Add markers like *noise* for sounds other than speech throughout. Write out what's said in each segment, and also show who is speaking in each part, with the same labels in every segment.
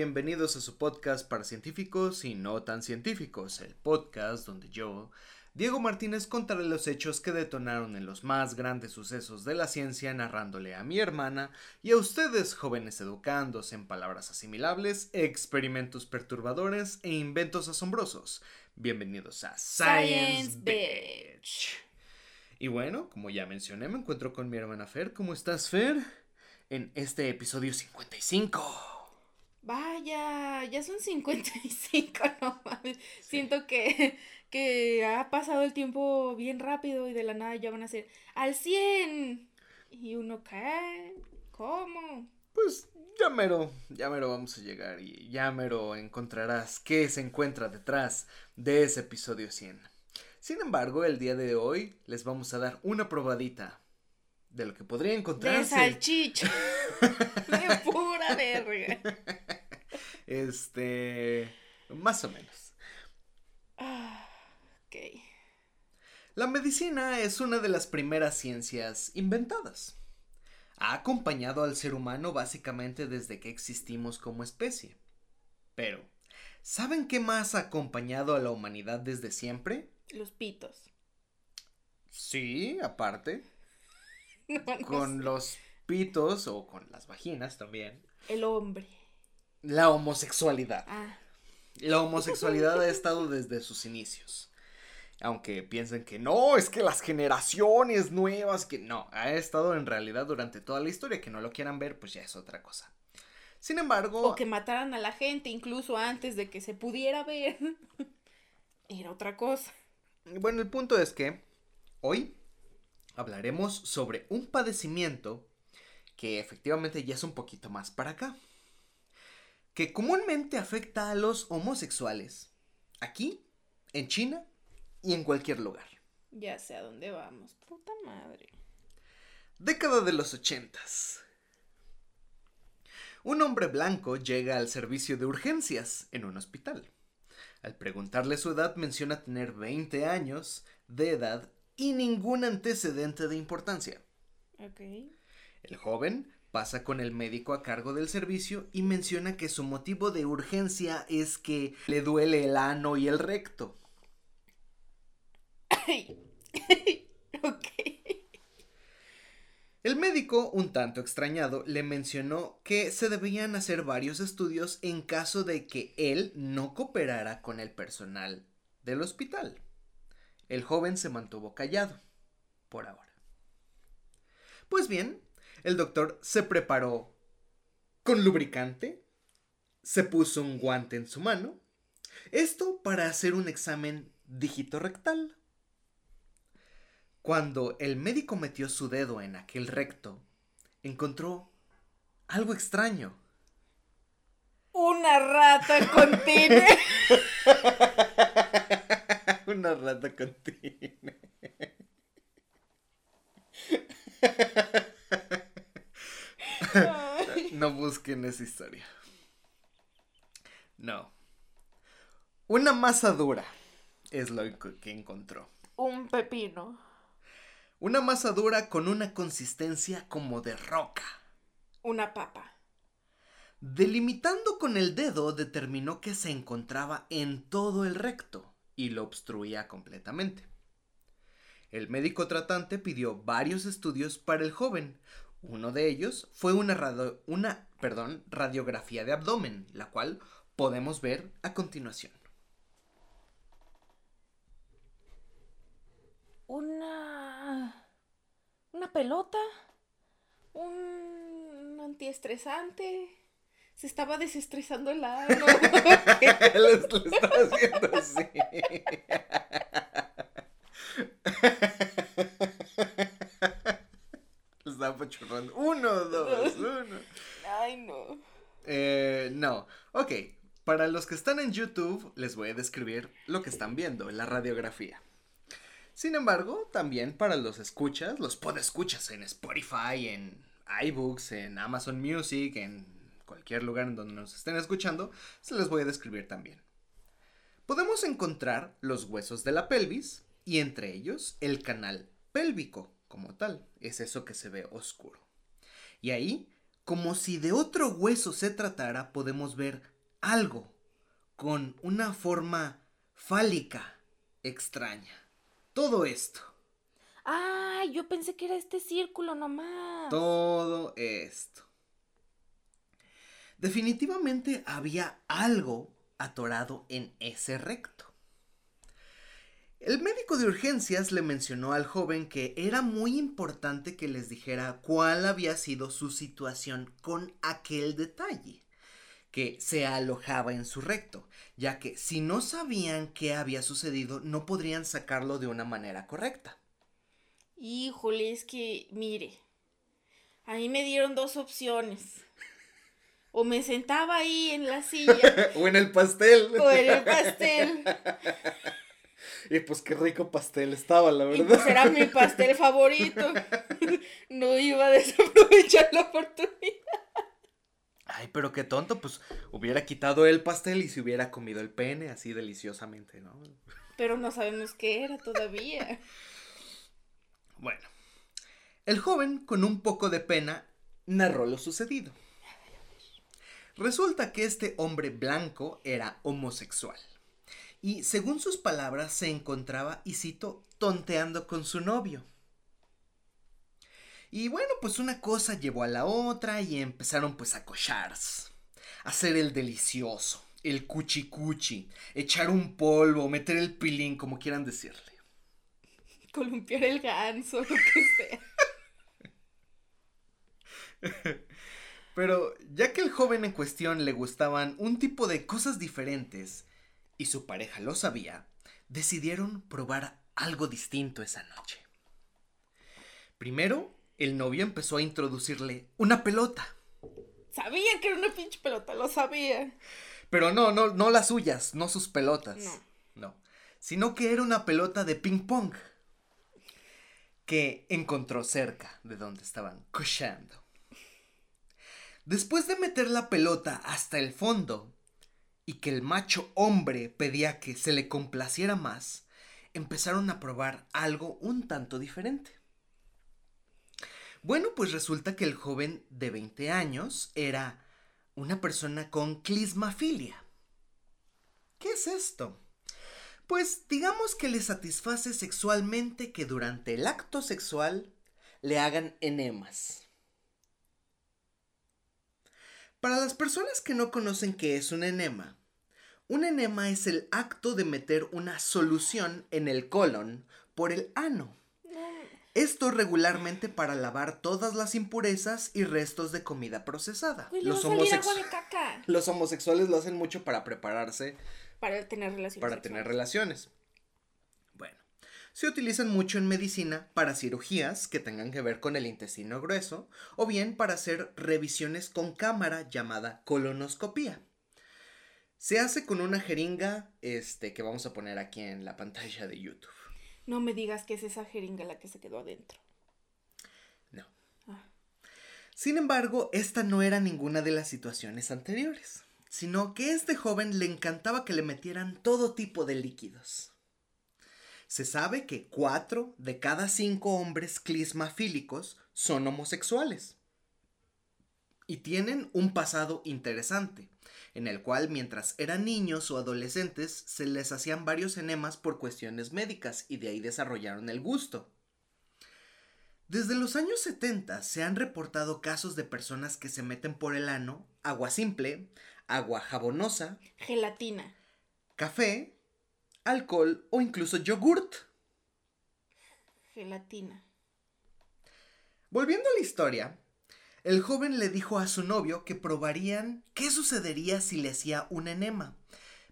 Speaker 1: bienvenidos a su podcast para científicos y no tan científicos, el podcast donde yo, Diego Martínez, contaré los hechos que detonaron en los más grandes sucesos de la ciencia, narrándole a mi hermana y a ustedes, jóvenes educandos, en palabras asimilables, experimentos perturbadores e inventos asombrosos. Bienvenidos a Science, Bitch. Y bueno, como ya mencioné, me encuentro con mi hermana Fer. ¿Cómo estás, Fer? En este episodio 55.
Speaker 2: Vaya, ya son 55, *laughs* no mames. Siento que, que ha pasado el tiempo bien rápido y de la nada ya van a ser al 100. Y uno cae. ¿Cómo?
Speaker 1: Pues ya mero, ya mero vamos a llegar y ya mero encontrarás qué se encuentra detrás de ese episodio 100. Sin embargo, el día de hoy les vamos a dar una probadita de lo que podría encontrarse.
Speaker 2: De salchicha. *laughs* de pura verga. *laughs*
Speaker 1: Este. Más o menos.
Speaker 2: Ah, ok.
Speaker 1: La medicina es una de las primeras ciencias inventadas. Ha acompañado al ser humano básicamente desde que existimos como especie. Pero, ¿saben qué más ha acompañado a la humanidad desde siempre?
Speaker 2: Los pitos.
Speaker 1: Sí, aparte. *laughs* con los pitos o con las vaginas también.
Speaker 2: El hombre.
Speaker 1: La homosexualidad. Ah. La homosexualidad ha estado desde sus inicios. Aunque piensen que no, es que las generaciones nuevas, que no, ha estado en realidad durante toda la historia, que no lo quieran ver, pues ya es otra cosa. Sin embargo...
Speaker 2: O que mataran a la gente incluso antes de que se pudiera ver. *laughs* Era otra cosa.
Speaker 1: Bueno, el punto es que hoy hablaremos sobre un padecimiento que efectivamente ya es un poquito más para acá que comúnmente afecta a los homosexuales, aquí, en China y en cualquier lugar.
Speaker 2: Ya sé a dónde vamos, puta madre.
Speaker 1: Década de los ochentas. Un hombre blanco llega al servicio de urgencias en un hospital. Al preguntarle su edad menciona tener 20 años de edad y ningún antecedente de importancia.
Speaker 2: Ok.
Speaker 1: El joven pasa con el médico a cargo del servicio y menciona que su motivo de urgencia es que le duele el ano y el recto. *coughs* El médico, un tanto extrañado, le mencionó que se debían hacer varios estudios en caso de que él no cooperara con el personal del hospital. El joven se mantuvo callado, por ahora. Pues bien, el doctor se preparó con lubricante, se puso un guante en su mano, esto para hacer un examen dígito rectal. Cuando el médico metió su dedo en aquel recto, encontró algo extraño.
Speaker 2: Una rata continua. *laughs*
Speaker 1: Una rata continua. No busquen esa historia. No. Una masa dura es lo que encontró.
Speaker 2: Un pepino.
Speaker 1: Una masa dura con una consistencia como de roca.
Speaker 2: Una papa.
Speaker 1: Delimitando con el dedo determinó que se encontraba en todo el recto y lo obstruía completamente. El médico tratante pidió varios estudios para el joven, uno de ellos fue una, una perdón, radiografía de abdomen, la cual podemos ver a continuación.
Speaker 2: Una... una pelota, un antiestresante. Se estaba desestresando el ano.
Speaker 1: lo, *laughs* estaba haciendo así. *laughs* Uno, dos, *laughs* uno.
Speaker 2: Ay, no.
Speaker 1: Eh, no. Ok. Para los que están en YouTube, les voy a describir lo que están viendo, la radiografía. Sin embargo, también para los escuchas, los podescuchas en Spotify, en iBooks, en Amazon Music, en cualquier lugar en donde nos estén escuchando, se les voy a describir también. Podemos encontrar los huesos de la pelvis y entre ellos el canal pélvico como tal, es eso que se ve oscuro. Y ahí, como si de otro hueso se tratara, podemos ver algo con una forma fálica extraña. Todo esto.
Speaker 2: Ah, yo pensé que era este círculo nomás.
Speaker 1: Todo esto. Definitivamente había algo atorado en ese recto. El médico de urgencias le mencionó al joven que era muy importante que les dijera cuál había sido su situación con aquel detalle que se alojaba en su recto, ya que si no sabían qué había sucedido no podrían sacarlo de una manera correcta.
Speaker 2: Híjole, es que, mire, a mí me dieron dos opciones. O me sentaba ahí en la silla. *laughs*
Speaker 1: o en el pastel.
Speaker 2: O en el pastel.
Speaker 1: Y pues qué rico pastel estaba, la verdad. Y
Speaker 2: pues era mi pastel favorito. *laughs* no iba a desaprovechar la oportunidad.
Speaker 1: Ay, pero qué tonto, pues hubiera quitado el pastel y se hubiera comido el pene así deliciosamente, ¿no?
Speaker 2: Pero no sabemos qué era todavía.
Speaker 1: Bueno, el joven, con un poco de pena, narró lo sucedido. Resulta que este hombre blanco era homosexual. Y según sus palabras se encontraba, y cito, tonteando con su novio. Y bueno, pues una cosa llevó a la otra y empezaron pues a cocharse. A hacer el delicioso, el cuchi cuchi, echar un polvo, meter el pilín, como quieran decirle. *laughs*
Speaker 2: Columpiar el ganso, lo que
Speaker 1: sea. *laughs* Pero ya que el joven en cuestión le gustaban un tipo de cosas diferentes y su pareja lo sabía, decidieron probar algo distinto esa noche. Primero, el novio empezó a introducirle una pelota.
Speaker 2: Sabía que era una pinche pelota, lo sabía.
Speaker 1: Pero no, no, no las suyas, no sus pelotas. No. No. Sino que era una pelota de ping pong. Que encontró cerca de donde estaban cochando. Después de meter la pelota hasta el fondo y que el macho hombre pedía que se le complaciera más, empezaron a probar algo un tanto diferente. Bueno, pues resulta que el joven de 20 años era una persona con clismafilia. ¿Qué es esto? Pues digamos que le satisface sexualmente que durante el acto sexual le hagan enemas. Para las personas que no conocen qué es un enema, un enema es el acto de meter una solución en el colon por el ano. Esto regularmente para lavar todas las impurezas y restos de comida procesada. los, *laughs* los homosexuales lo hacen mucho para prepararse.
Speaker 2: Para tener relaciones.
Speaker 1: Para tener relaciones se utilizan mucho en medicina para cirugías que tengan que ver con el intestino grueso o bien para hacer revisiones con cámara llamada colonoscopía. Se hace con una jeringa este, que vamos a poner aquí en la pantalla de YouTube.
Speaker 2: No me digas que es esa jeringa la que se quedó adentro.
Speaker 1: No. Ah. Sin embargo, esta no era ninguna de las situaciones anteriores, sino que a este joven le encantaba que le metieran todo tipo de líquidos. Se sabe que cuatro de cada cinco hombres clismafílicos son homosexuales. Y tienen un pasado interesante, en el cual mientras eran niños o adolescentes se les hacían varios enemas por cuestiones médicas y de ahí desarrollaron el gusto. Desde los años 70 se han reportado casos de personas que se meten por el ano agua simple, agua jabonosa,
Speaker 2: gelatina,
Speaker 1: café, alcohol o incluso yogurt.
Speaker 2: Gelatina.
Speaker 1: Volviendo a la historia, el joven le dijo a su novio que probarían qué sucedería si le hacía un enema,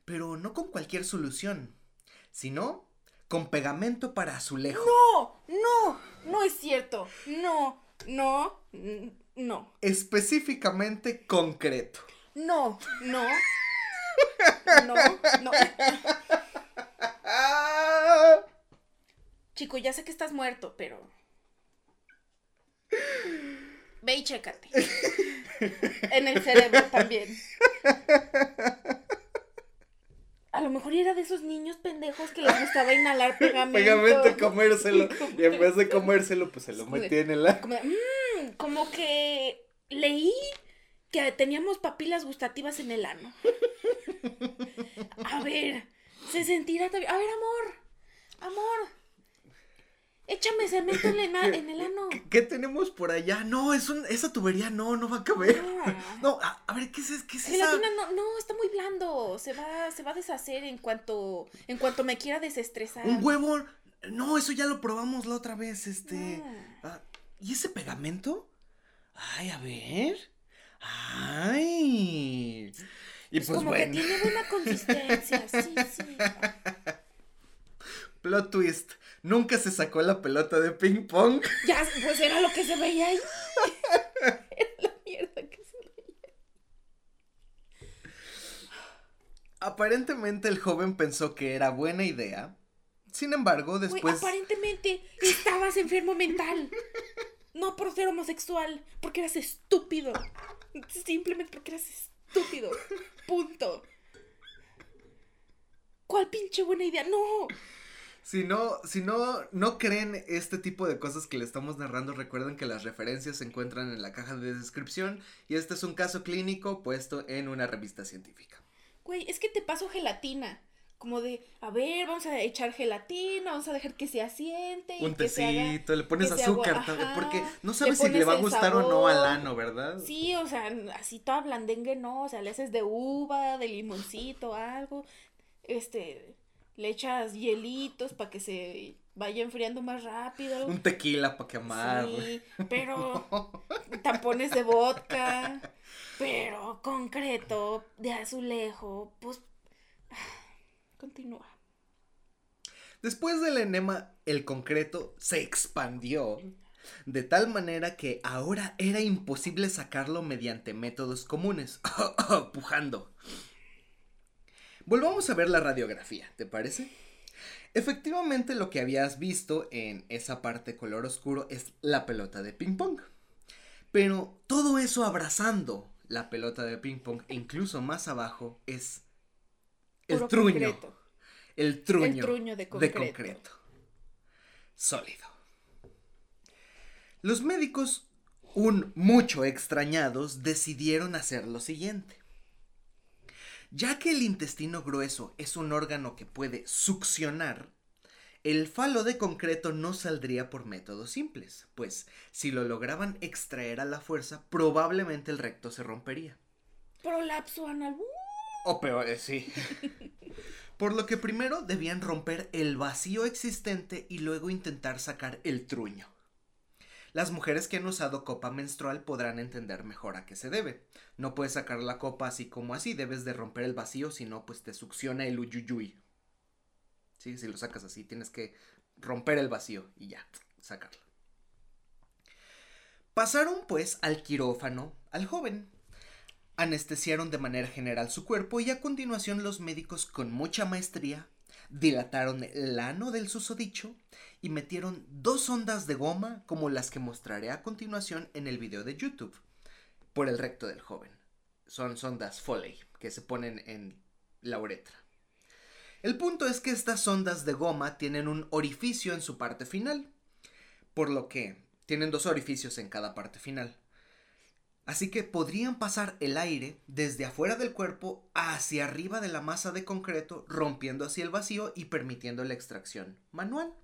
Speaker 1: pero no con cualquier solución, sino con pegamento para azulejo.
Speaker 2: No, no, no es cierto. No, no, no.
Speaker 1: Específicamente concreto.
Speaker 2: No, no. No, no. *laughs* Chico, ya sé que estás muerto, pero. Ve y chécate. en el cerebro también. A lo mejor era de esos niños pendejos que les gustaba inhalar pegamento.
Speaker 1: Pegamento y comérselo. *laughs* Y en vez de comérselo, pues se lo metía en el
Speaker 2: mm, como que leí que teníamos papilas gustativas en el ano. A ver, se sentirá también. A ver, amor. Amor. Échame cemento en, en el ano.
Speaker 1: ¿Qué, tenemos por allá? No, es un, esa tubería no, no va a caber. No, *laughs* a, ver, ¿qué es, qué es
Speaker 2: Gelatina no, no, está muy blando. Se va, se va a deshacer en cuanto, en cuanto me quiera desestresar.
Speaker 1: Un huevo. No, eso ya lo probamos la otra vez, este. Ah, ¿Y ese pegamento? Ay, a ver. Ay.
Speaker 2: Y pues, pues como que tiene buena consistencia, sí, sí. *laughs*
Speaker 1: Plot twist. Nunca se sacó la pelota de ping pong.
Speaker 2: Ya, pues era lo que se veía ahí. era *laughs* la mierda que se veía.
Speaker 1: Aparentemente el joven pensó que era buena idea. Sin embargo, después.
Speaker 2: aparentemente estabas enfermo mental. No por ser homosexual, porque eras estúpido. Simplemente porque eras estúpido. Punto. ¿Cuál pinche buena idea? No.
Speaker 1: Si no, si no, no creen este tipo de cosas que le estamos narrando, recuerden que las referencias se encuentran en la caja de descripción y este es un caso clínico puesto en una revista científica.
Speaker 2: Güey, es que te paso gelatina. Como de, a ver, vamos a echar gelatina, vamos a dejar que se asiente.
Speaker 1: un tecito, le pones azúcar, porque no sabes si le va a gustar o no al ano, ¿verdad?
Speaker 2: Sí, o sea, así toda blandengue no, o sea, le haces de uva, de limoncito, algo. Este, le echas hielitos para que se vaya enfriando más rápido.
Speaker 1: Un tequila para quemar.
Speaker 2: Sí, pero *laughs* tampones de vodka, pero concreto, de azulejo, pues *sighs* continúa.
Speaker 1: Después del enema, el concreto se expandió de tal manera que ahora era imposible sacarlo mediante métodos comunes, *laughs* pujando. Volvamos a ver la radiografía, ¿te parece? Efectivamente lo que habías visto en esa parte color oscuro es la pelota de ping pong. Pero todo eso abrazando la pelota de ping pong e incluso más abajo es el truño. El truño, de, concreto. de concreto. Sólido. Los médicos, un mucho extrañados, decidieron hacer lo siguiente. Ya que el intestino grueso es un órgano que puede succionar, el falo de concreto no saldría por métodos simples, pues si lo lograban extraer a la fuerza, probablemente el recto se rompería.
Speaker 2: Prolapso anal.
Speaker 1: O peor, eh, sí. *laughs* por lo que primero debían romper el vacío existente y luego intentar sacar el truño. Las mujeres que han usado copa menstrual podrán entender mejor a qué se debe. No puedes sacar la copa así como así, debes de romper el vacío, si no, pues te succiona el uyuyuy. ¿Sí? Si lo sacas así, tienes que romper el vacío y ya, sacarlo. Pasaron pues al quirófano al joven. Anestesiaron de manera general su cuerpo y a continuación los médicos con mucha maestría dilataron el ano del susodicho y metieron dos ondas de goma como las que mostraré a continuación en el video de YouTube por el recto del joven. Son sondas Foley que se ponen en la uretra. El punto es que estas ondas de goma tienen un orificio en su parte final, por lo que tienen dos orificios en cada parte final. Así que podrían pasar el aire desde afuera del cuerpo hacia arriba de la masa de concreto, rompiendo así el vacío y permitiendo la extracción manual.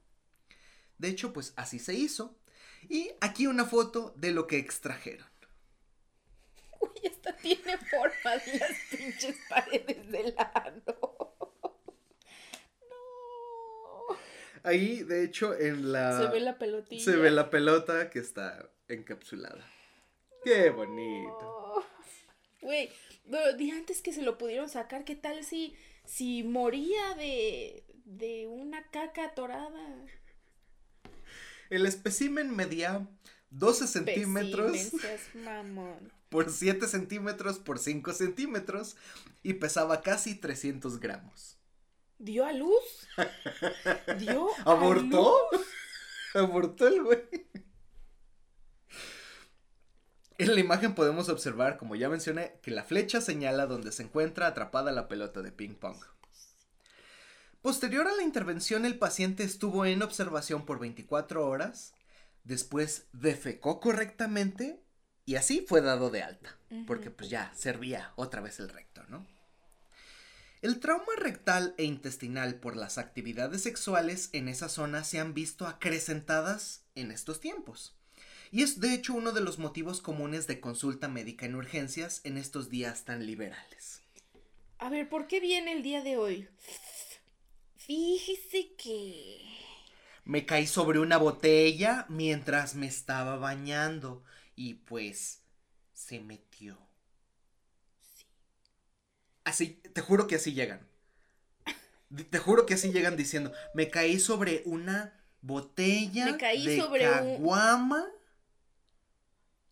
Speaker 1: De hecho, pues así se hizo. Y aquí una foto de lo que extrajeron.
Speaker 2: Uy, esta tiene forma de las pinches paredes del ano. No.
Speaker 1: Ahí, de hecho, en la...
Speaker 2: Se ve la pelotilla.
Speaker 1: Se ve la pelota que está encapsulada. Qué bonito.
Speaker 2: Güey, pero di antes que se lo pudieron sacar, ¿qué tal si, si moría de, de una caca atorada?
Speaker 1: El espécimen medía 12 centímetros por 7 centímetros por 5 centímetros y pesaba casi 300 gramos.
Speaker 2: ¿Dio a luz? *laughs* ¿Dio
Speaker 1: ¿Abortó? *laughs* ¿Abortó el güey? En la imagen podemos observar, como ya mencioné, que la flecha señala donde se encuentra atrapada la pelota de ping pong. Posterior a la intervención, el paciente estuvo en observación por 24 horas, después defecó correctamente y así fue dado de alta, porque pues ya servía otra vez el recto, ¿no? El trauma rectal e intestinal por las actividades sexuales en esa zona se han visto acrecentadas en estos tiempos. Y es de hecho uno de los motivos comunes de consulta médica en urgencias en estos días tan liberales.
Speaker 2: A ver, ¿por qué viene el día de hoy? Fíjese que...
Speaker 1: Me caí sobre una botella mientras me estaba bañando y pues se metió. Así, te juro que así llegan. Te juro que así llegan diciendo, me caí sobre una botella
Speaker 2: Me caí
Speaker 1: de
Speaker 2: sobre un-
Speaker 1: caguama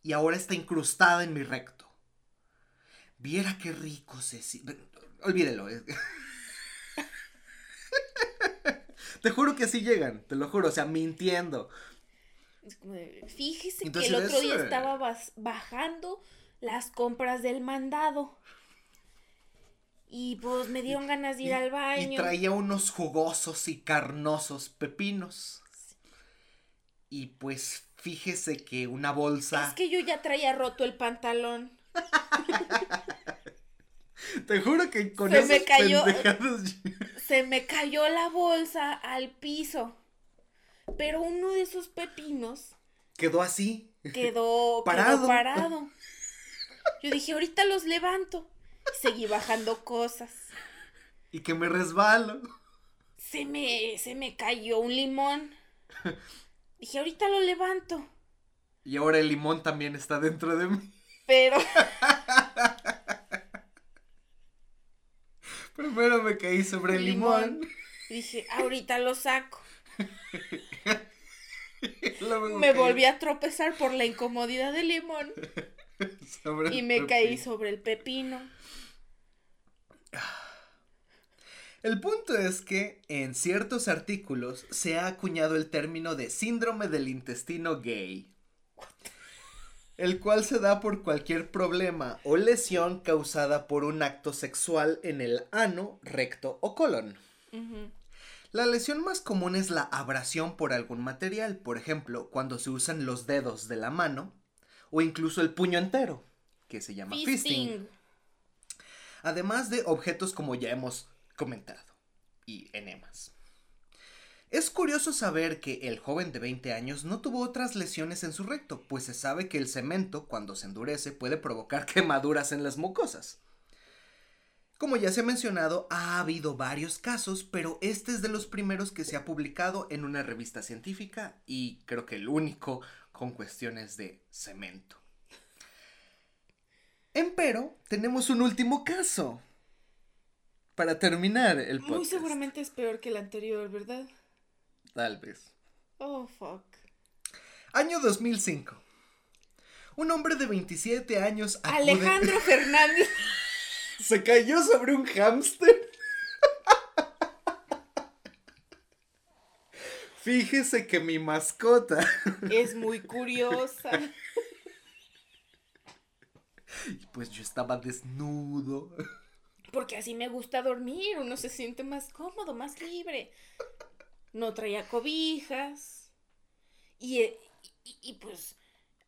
Speaker 1: y ahora está incrustada en mi recto. Viera qué rico se si- Olvídelo. *laughs* te juro que así llegan, te lo juro, o sea, mintiendo.
Speaker 2: Fíjese
Speaker 1: Entonces,
Speaker 2: que el otro día
Speaker 1: eh.
Speaker 2: estaba bajando las compras del mandado. Y pues me dieron ganas de ir
Speaker 1: Y-
Speaker 2: al
Speaker 1: Y
Speaker 2: baño.
Speaker 1: traía unos jugosos y carnosos pepinos. Y pues fíjese que una bolsa.
Speaker 2: Es que yo ya traía roto el pantalón. *laughs*
Speaker 1: Te juro que con
Speaker 2: Se
Speaker 1: esos
Speaker 2: me cayó.
Speaker 1: pendejados- *laughs*
Speaker 2: Se me cayó la bolsa al piso. Pero uno de esos pepinos
Speaker 1: Quedó así. *laughs*
Speaker 2: quedó
Speaker 1: Parado.
Speaker 2: Yo dije, ahorita los levanto. Y seguí bajando cosas.
Speaker 1: Y que me resbalo.
Speaker 2: Se me, se me cayó un limón. Dije, ahorita lo levanto.
Speaker 1: Y ahora el limón también está dentro de mí.
Speaker 2: Pero *laughs*
Speaker 1: Primero me caí sobre el limón.
Speaker 2: Limón. dije, ahorita lo saco. *laughs* Me volví a tropezar por la incomodidad del limón. *laughs*
Speaker 1: sobre
Speaker 2: Y me caí sobre el pepino.
Speaker 1: El punto es que en ciertos artículos se ha acuñado el término de síndrome del intestino gay, el cual se da por cualquier problema o lesión causada por un acto sexual en el ano, recto o colon. La lesión más común es la abrasión por algún material, por ejemplo, cuando se usan los dedos de la mano o incluso el puño entero, que se llama fisting
Speaker 2: Fisting.
Speaker 1: además de objetos como ya hemos comentado, y enemas. Es curioso saber que el joven de 20 años no tuvo otras lesiones en su recto, pues se sabe que el cemento, cuando se endurece, puede provocar *laughs* quemaduras en las mucosas. Como ya se ha mencionado, ha habido varios casos, pero este es de los primeros que se ha publicado en una revista científica y creo que el único con cuestiones de cemento. Empero, tenemos un último caso. Para terminar el podcast.
Speaker 2: Muy seguramente es peor que el anterior, ¿verdad?
Speaker 1: Tal vez.
Speaker 2: Oh, fuck.
Speaker 1: Año 2005. Un hombre de 27 años acude-
Speaker 2: Alejandro *laughs* Fernández.
Speaker 1: se cayó sobre un hámster. *laughs* Fíjese que mi mascota. *laughs*
Speaker 2: Es muy curiosa.
Speaker 1: Y pues yo estaba desnudo.
Speaker 2: Porque así me gusta dormir. Uno se siente más cómodo, más libre. No traía cobijas. Y, eh, y, y, pues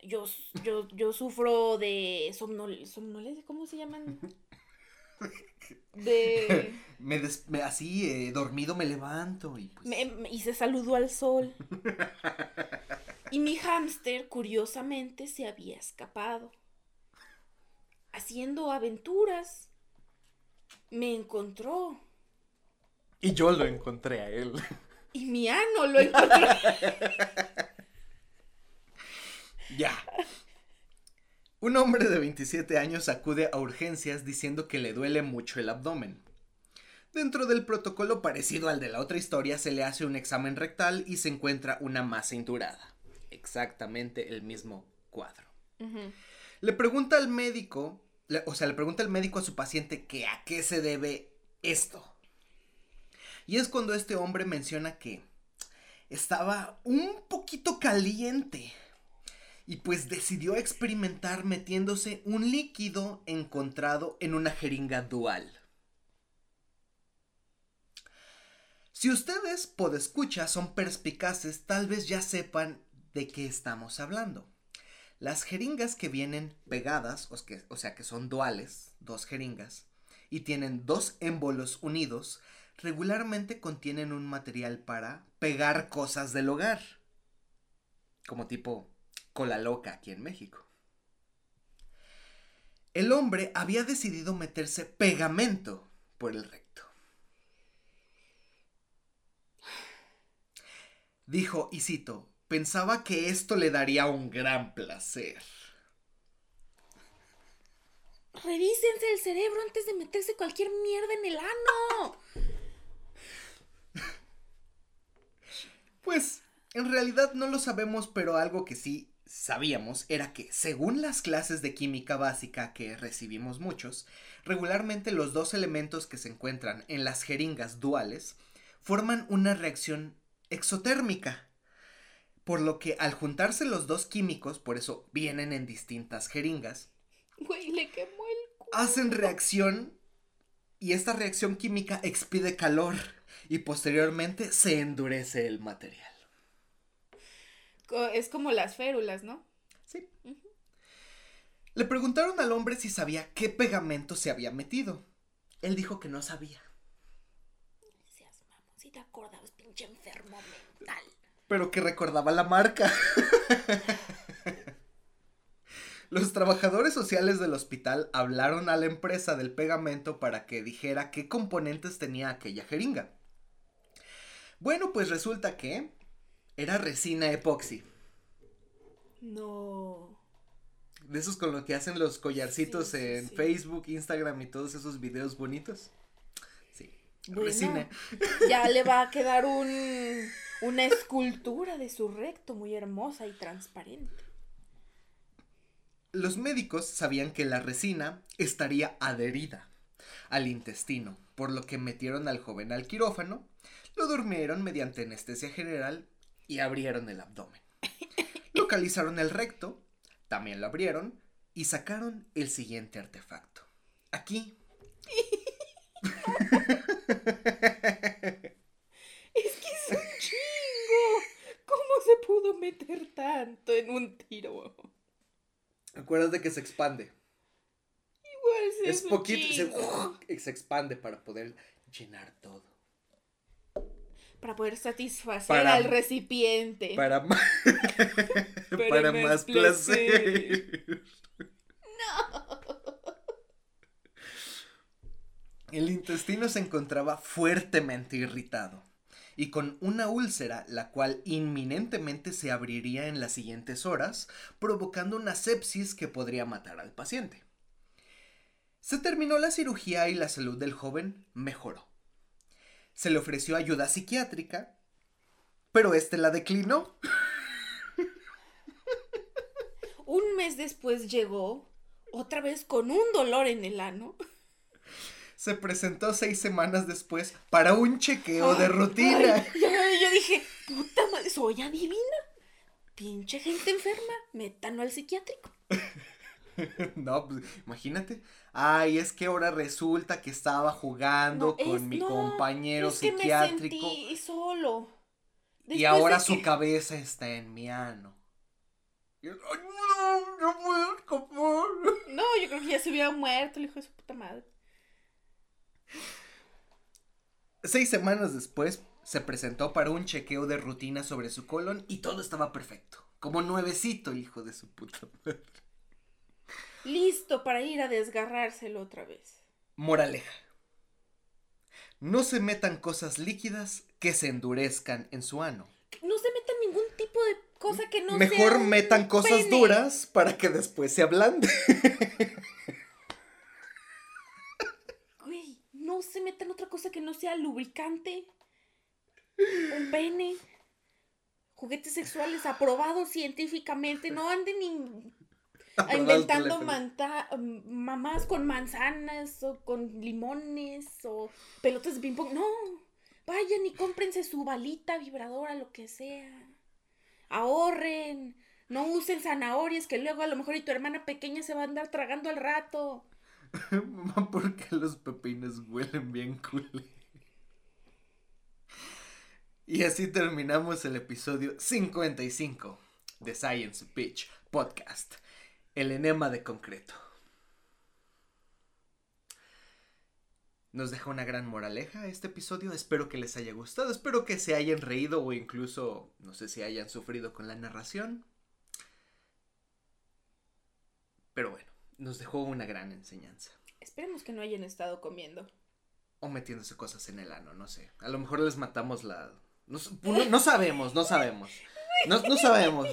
Speaker 2: yo, yo, yo sufro de somnol somnolencia. ¿Cómo se llaman? De... *laughs*
Speaker 1: Me des- me- así, eh, dormido me levanto y pues.
Speaker 2: me- me- y se saludó al sol. Y mi hámster, curiosamente, se había escapado. Haciendo aventuras. Me encontró.
Speaker 1: Y yo lo encontré a él.
Speaker 2: Y mi ano lo encontró. *laughs*
Speaker 1: Ya. Un hombre de 27 años acude a urgencias diciendo que le duele mucho el abdomen. Dentro del protocolo parecido al de la otra historia se le hace un examen rectal y se encuentra una masa indurada. Exactamente el mismo cuadro. Le pregunta al médico, o sea, le pregunta al médico a su paciente que a qué se debe esto. Y es cuando este hombre menciona que estaba un poquito caliente. Y pues decidió experimentar metiéndose un líquido encontrado en una jeringa dual. Si ustedes, podescucha, son perspicaces, tal vez ya sepan de qué estamos hablando. Las jeringas que vienen pegadas, o, sea que son duales, dos jeringas, y tienen dos émbolos unidos, regularmente contienen un material para pegar cosas del hogar. Como tipo cola loca aquí en México. El hombre había decidido meterse pegamento por el recto. Dijo, y cito, pensaba que esto le daría un gran placer.
Speaker 2: Revísense el cerebro antes de meterse cualquier mierda en el ano.
Speaker 1: Pues, en realidad no lo sabemos, pero algo que sí sabíamos era que, según las clases de química básica que recibimos muchos, regularmente los dos elementos que se encuentran en las jeringas duales forman una reacción exotérmica. Por lo que al juntarse los dos químicos, por eso vienen en distintas jeringas,
Speaker 2: Güey, le quemó el culo.
Speaker 1: hacen reacción y esta reacción química expide calor y posteriormente se endurece el material.
Speaker 2: Es como las férulas, ¿no?
Speaker 1: Sí. Le preguntaron al hombre si sabía qué pegamento se había metido. Él dijo que no sabía,
Speaker 2: Seas mamón, si te acordabas, pinche enfermo mental.
Speaker 1: Pero que recordaba la marca. Los trabajadores sociales del hospital hablaron a la empresa del pegamento para que dijera qué componentes tenía aquella jeringa. Bueno, pues resulta que era resina epoxi.
Speaker 2: No.
Speaker 1: De esos con los que hacen los collarcitos
Speaker 2: sí,
Speaker 1: en
Speaker 2: sí.
Speaker 1: Facebook, Instagram y todos esos videos bonitos. Sí.
Speaker 2: Bueno,
Speaker 1: Resina.
Speaker 2: ya le va a quedar un, una escultura de su recto muy hermosa y transparente.
Speaker 1: Los médicos sabían que la resina estaría adherida al intestino, por lo que metieron al joven al quirófano, lo durmieron mediante anestesia general y abrieron el abdomen. *laughs* Localizaron el recto, también lo abrieron y sacaron el siguiente artefacto. Aquí *laughs*
Speaker 2: Es que es un chingo. ¿Cómo se pudo meter tanto en un tiro?
Speaker 1: Acuérdate que se expande.
Speaker 2: Igual sí
Speaker 1: Es
Speaker 2: un
Speaker 1: poquito, se, *laughs* se expande para poder llenar todo.
Speaker 2: Para poder satisfacer
Speaker 1: Para-
Speaker 2: al recipiente.
Speaker 1: Para, *laughs*
Speaker 2: Para
Speaker 1: para
Speaker 2: más placer. *laughs*
Speaker 1: placer. El intestino se encontraba fuertemente irritado y con una úlcera la cual inminentemente se abriría en las siguientes horas, provocando una sepsis que podría matar al paciente. Se terminó la cirugía y la salud del joven mejoró. Se le ofreció ayuda psiquiátrica, pero este la declinó. *laughs*
Speaker 2: Un mes después llegó, otra vez con un dolor en el ano.
Speaker 1: Se presentó seis semanas después para un chequeo de rutina.
Speaker 2: Ay, yo, yo dije, puta madre, soy adivina. Pinche gente enferma, métanlo al psiquiátrico. *laughs*
Speaker 1: No, pues imagínate. Ay, es que ahora resulta que estaba jugando
Speaker 2: No,
Speaker 1: con
Speaker 2: es-
Speaker 1: mi
Speaker 2: no,
Speaker 1: compañero
Speaker 2: es que
Speaker 1: psiquiátrico
Speaker 2: me sentí solo.
Speaker 1: y ahora su
Speaker 2: que-
Speaker 1: cabeza está en mi ano. Ay, no, no puedo escapar.
Speaker 2: No, yo creo que ya se hubiera muerto el hijo de su puta madre.
Speaker 1: Seis semanas después se presentó para un chequeo de rutina sobre su colon y todo estaba perfecto. Como nuevecito, hijo de su puta madre.
Speaker 2: Listo para ir a desgarrárselo otra vez.
Speaker 1: Moraleja. No se metan cosas líquidas que se endurezcan en su ano.
Speaker 2: No se metan ningún tipo de cosa que no
Speaker 1: Mejor
Speaker 2: sea
Speaker 1: metan cosas
Speaker 2: pene.
Speaker 1: duras para que después se ablande.
Speaker 2: Güey, no se metan otra cosa que no sea lubricante. Un pene. Juguetes sexuales aprobados científicamente. No anden in- inventando manta- mamás con manzanas o con limones o pelotas de ping pong. No, vayan y cómprense su balita vibradora, lo que sea. Ahorren. No usen zanahorias que luego a lo mejor y tu hermana pequeña se va a andar tragando al rato. *laughs*
Speaker 1: Mamá, ¿por qué los pepines huelen bien culé? Y así terminamos el episodio 55 de Science Pitch Podcast. El enema de concreto. nos deja una gran moraleja este episodio. Espero que les haya gustado, espero que se hayan reído o incluso, no sé si hayan sufrido con la narración. Pero bueno, nos dejó una gran enseñanza.
Speaker 2: Esperemos que no hayan estado comiendo.
Speaker 1: O metiéndose cosas en el ano, no sé. A lo mejor les matamos la... No, no sabemos, no sabemos. No, no sabemos.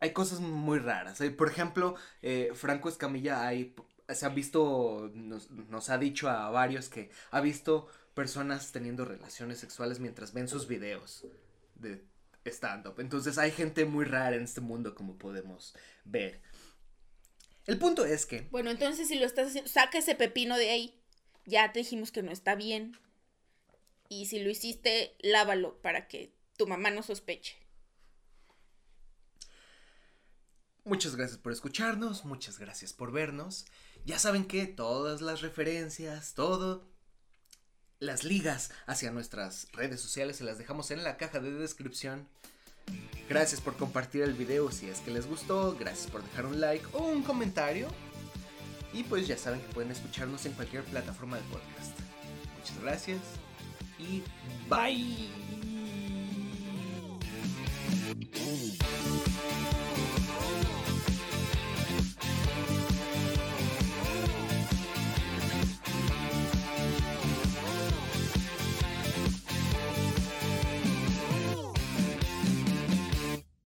Speaker 1: Hay cosas muy raras. Por ejemplo, eh, Franco Escamilla hay se ha visto, nos, ha dicho a varios que ha visto personas teniendo relaciones sexuales mientras ven sus videos de stand-up. Entonces hay gente muy rara en este mundo como podemos ver. El punto es que...
Speaker 2: Bueno, entonces si lo estás haciendo, saca ese pepino de ahí. Ya te dijimos que no está bien. Y si lo hiciste, lávalo para que tu mamá no sospeche.
Speaker 1: Muchas gracias por escucharnos, muchas gracias por vernos. Ya saben que todas las referencias, todo, las ligas hacia nuestras redes sociales se las dejamos en la caja de descripción. Gracias por compartir el video si es que les gustó, gracias por dejar un like o un comentario. Y pues ya saben que pueden escucharnos en cualquier plataforma de podcast. Muchas gracias y bye.